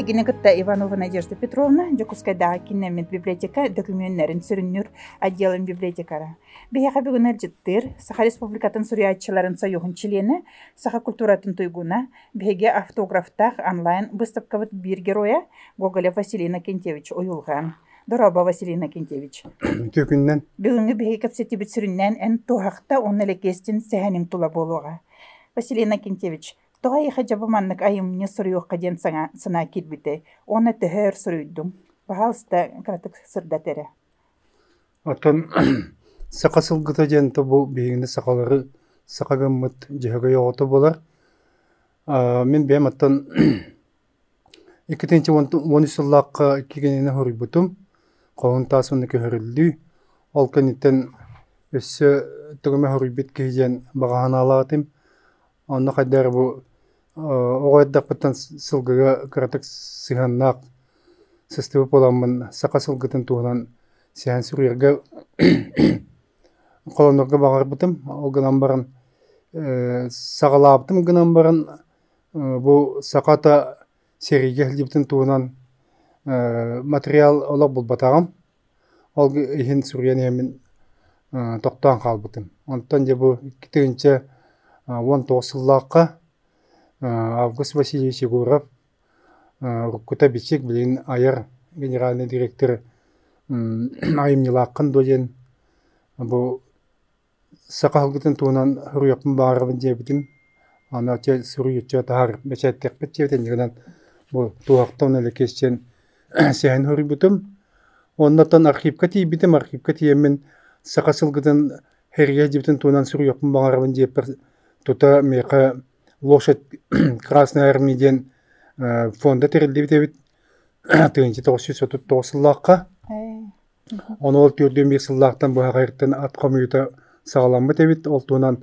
Бэһэгине кытта Иванова Надежда Петровна, Жокускайдага кинемит библиотека документнерин сүрүннүр отделын библиотекара. Бэһэха бүгүн элжиттер, Саха Республикатын сурьячыларын союхун члены, Саха культуратын туйгуна, бэһеге автографтах онлайн выставкавыт бир героя Гоголев Василина Кентьевич ойулган. Дороба Василина Кентьевич. Төкүннән Бүгүнгү бэһи капсетибит сүрүннән эн тухакта он элекестин сэхэнин тула болуга. Василина Кентьевич, Тоға иха жабы маннык айымны сұрыйуққа ден саңа сына кирбите. Оны төһөр сұрыйдым. Пожалуйста, кратык сырда тере. отон сака сылгыта жента бу бейгинде сакалары сакагаммыт жеге йогото болар А, мен бем аттан икитинчи он сыллакка кигенене хорубутум коон тасыны көрүлдү ол каниттен өссө төгөмө хорубит кийен баганалаатым онно кайдар бу оҕойдакпыттан сылгыга кыратык сыганнаак сыстыбы боламмын сака сылгытын туунан сиэн сүрүерге колонорго багарбытым ол гынан баран сагалаабытым гынан баран бу саката сериге хилибитин туунан материал олор булбатагам ол ихин сүрген эмин токтоон калбытым онтон же бу икки он тоғыз сыллааққа Август Васильевич Егоров Руккута бичек билин аяр генеральный директор айымнилааққын дожен бу сақалгытын туунан хуруяппын баарыбын жебитим ана че суруючча таар бечеттекпет жебитен жигынан бу туактан эле кесчен сен хурубутум оннотон архивка тийбитим архивка тиеммен сақасылгытын херге жибитин туунан суруяппын баарыбын жеппер тута меха лошадь красной армийден фонда терилдибитебит тыынчы тоғыз жүз отуз тоғыз сыллааққа Оны ол түрден бир сыллақтан бұға қайырттан ат комьюта сағаламы тебит, ол туынан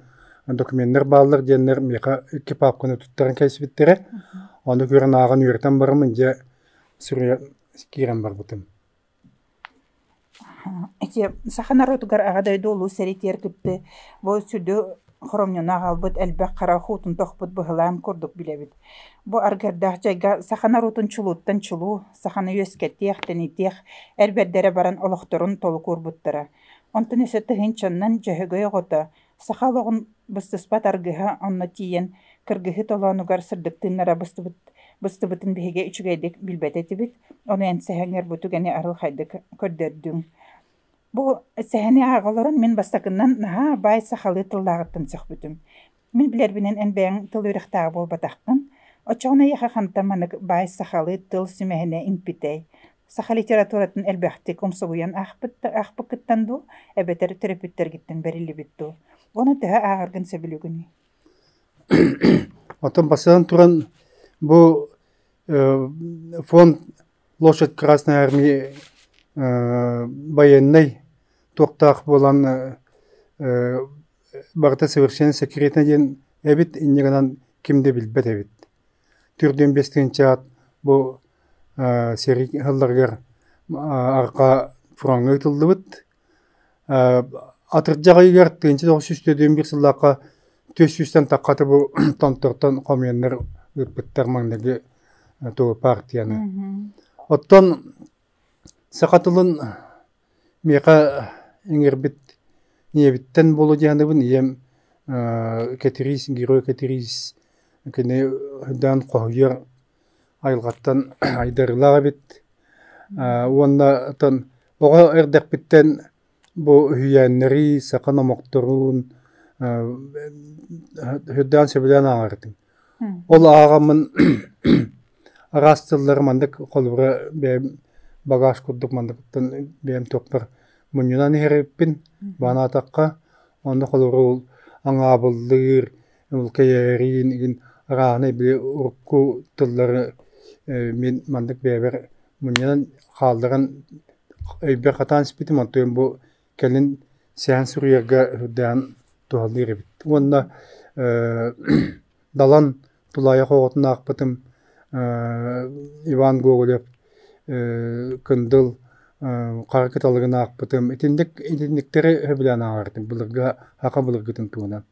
документтер баллар деннер меха iki папканы туттарын кәсібіттері. Оны көрін ағын үйртен барымын же сүрия кирен бар бұтым. Эти саханаротугар агадай долу серитер кипти. Бо сүдө хоромньона галбыт элбек кара хутун тохпут быһылаан курдук билебит. Бу аргардах жайга саханарутун чулуттан чулу, сахана өскеттех тенитех, эрбердере баран олохторун толу курбуттара. Онтун эсе тыһын чаннан жөһөгөй гота, сахалогун быстыспат аргыха онна тиен, кыргыһы толонугар сырдыктыннара быстыбыт быстыбытын биһиге үчүгэйдик билбететибит, оны энсэһэҥер бутугени арыл хайдык көрдөрдүң. Бу сәһәне агаларын мен бастакыннан наһа бай сахалы тыллагыттан сөхбүтүм. Мен билербинен эн бәң тыл үрехтаа бол батаккын. Очоғна яха хантаманык бай сахалы тыл сүмәһенә инпитей. Саха литературатын әлбәхте комсогуян ахпыкыттан ду, әбәтер терапевттер гиттен берилли битту. Оны тәһә агыргын сөбүлүгүни. Отон басынан туран бу фонд лошадь Красной армии военной тоқтақ болан барта совершенно секретно ден эбит иннегенан кимде билбет эбит түрден бестигинче ат бу сери хылларгар арка фуранга тылдыбыт атыржагайгар тыгынчы тогуз жүз төдөн бир сыллака төс жүзден таккаты бу тонтортон комьяннар ыппыттар маңдаги партияны. Оттон сакатылын мека эңербит ниебиттен болу дианыбын ием кетирис герой кетирис кene дан кохуер айылгаттан айдарылага бит уонна тон ого эрдекпиттен бу хүйәннери сакана мокторун хүддан себелен аңартын ол ағамын арастыллар мандык колбура бэм багаж курдук мандыктан бэм токпар муньюнан хереппин бана такка онда колбура ул аңабылдыр ул кэйэрин игин рааны биле урукку тыллары мен мандык бэбер муньюнан хаалдыран өйбер катан спитим антуем бу келин сән сүрүерге хүддан тухалдыр бит онда далан тулая хоотун акпытым Иван Гоголев кындыл кара кыталыгын акпытым итиндик итиндиктери хөбүлән агартым былырга хака былыргытын туунан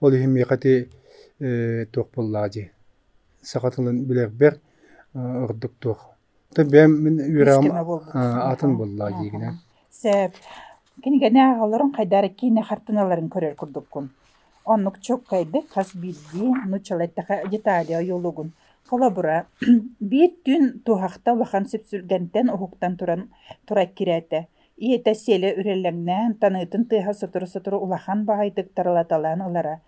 ол ихим мекати тох боллажы сакатылын билер бер ордук туох та бэм мен үрам атын аха. дигине Сәп. Кингәнә агаларын кайдары кине хартыналарын көрөр курдуккун. Оннук чок кайды кас билди, нучалаттака деталия юлугун. Колабура бир түн тухакта улахан сепсүлгәнтен ухуктан туран тура кирәтә. Иете селе үрелләңнән таныйтын тыха сотуру сотуру улахан багайдык таралаталан ылара.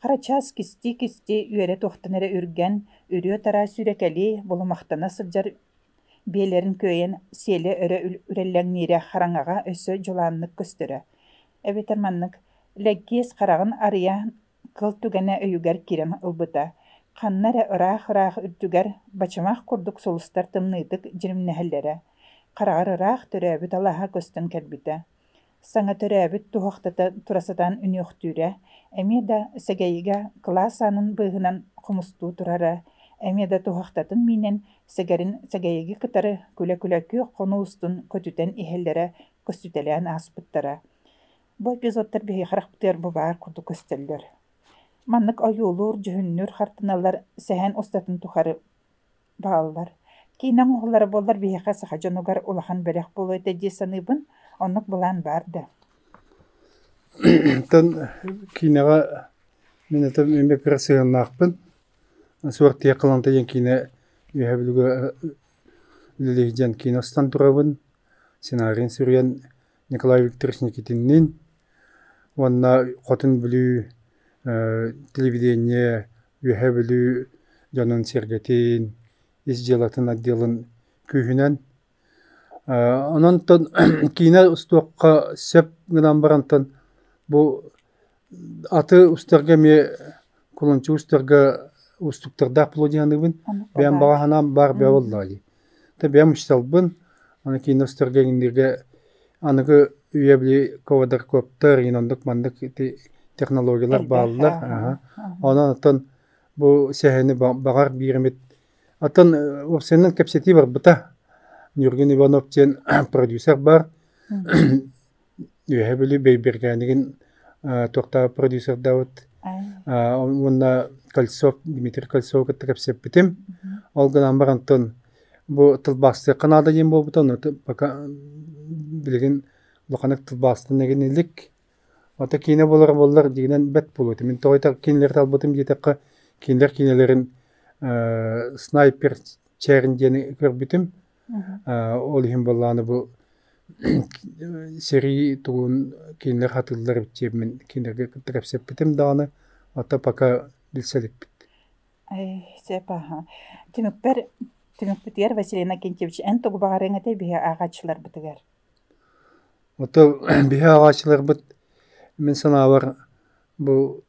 Карачас кисти кисти үере тохтанere үргән, үрү тара сүрәкәли булмактана сылжар биелерин көйен селе өрө үрелләңнире хараңага өсө жоланнык көстөрө. Эбетерманнык леггес карагын ария кыл түгәнә өйүгәр кирем ылбыта. Ханнара ыраах ыраах үртүгәр бачамах курдук солустар тымныйдык җиремнәһелләре. Карагар ыраах төрәбит алаха көстөн кәлбите. Саңа төрәбит тухактата турасатан үнөктүрә. Эми да сәгәйгә класс анын быгынан хумусту турара. Эми да тухактатын минен сәгәрин сәгәйге кытары күлә-күләккө конуустун көтүтен иһелләре көстүтәлән аспыттара. Бу эпизодтар бихи характер бу бар курду көстөллөр. Маннык аюлур, жүһүннүр хартыналар сәһән остатын тухары бааллар. Кейнен оғылары болар бихиха саха жонугар улахан бәрәк болу эте ди саныйбын, оннук булан барды. тан кинага мен это мен пер сыгыннакпын суак тия кыланта ен кине үһәбилүгө үлелехжен киностан турабын сценарийын сүрген Николай Викторович Никитиннин онна хотын билүү э, телевидение үһә билүү жонун сергетин ис желатын отделын күйүнен ононтон кине устуакка сеп гынан барантан бу аты устарга ме кулунчу устарга устуктарда плодианыбын бәм бағанам бар бә боллади та бәм ушталбын аны кине устарга индирге аныгы үйәбли ковадар коптар инондык мандык ти технологиялар бааллар онан атын бу сәһәне багар биремет атын опсенен кепсети бар бута Нюрген Иванов тен продюсер бар. Үйәбли бейбергәнеген тохта продюсер давыт. Онна Кольцов Дмитрий Кольцов кытта кепсеп битим ол гынан барантын бу тылбасты канада дем болбутан пока билген лоханак тылбасты неген илик Ата кине болар болар дигенен бет болот. Мен тойта кинелер талбытым жетекка кинелер кинелерин снайпер чәрин дени көрбүтүм. Ол хим болланы бу сери тугун кинелер хатылдар битчеп мен кинелерге кыттырапсеп битим даны. Ата пока билселик бит. Ай, сепа. Тимикпер Тимикпетер Василина Кентьевич эн тогу багарыңа те бия агачлар битигер. Ата бихе агачылар бит мен санабар бу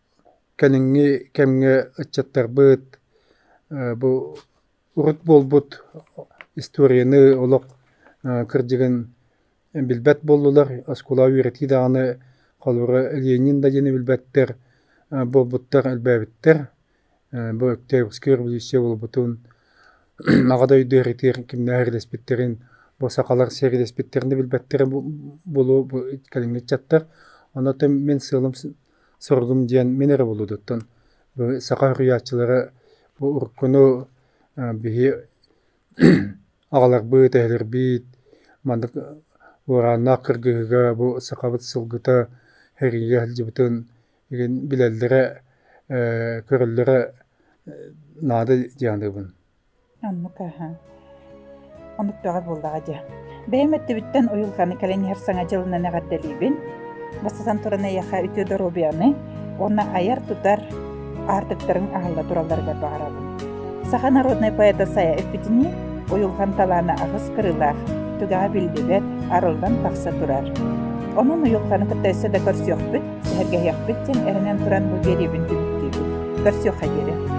кәнеңге кәмге ычаттар быт бу урут болбут историяны олок кырдыгын билбет болдулар аскула үйрети даганы калура ленин да жени билбеттер болбуттар элбәбиттер бу октябрьский революция болбутун магада үйдөритер кимнәһерлеспиттерин бу сакалар серилеспиттеринде билбеттер болу бу кәлеңге чаттар Онотон мен сылым соргум диэн мен эре болудуттан. Бу сака хурьячылары бу уркуну биһи агалар быт эхлер бит мандык уранна кыргыга бу сакабыт сылгыта хериге хилжибытын иген билеллере көрөллере нады диандыбын. Аннук аха. Онук тагы булдага дия. Бәймәтте биттен уйылганы кәлән саңа жылына нәгәддәлибен. Бастасан турана яха үтө доробияны, онна аяр тутар артыктарын ахалла туралларга багарабын. Саха народный поэта сая эпитини уйылган таланы агыс кырылах, тугага билдибет, арылдан тақса турар. Onun уйылганы кытайсы да көрсөк бит, сәргә як биттен эренен туран бу беребин түбүттүбү. Көрсөк хәдере.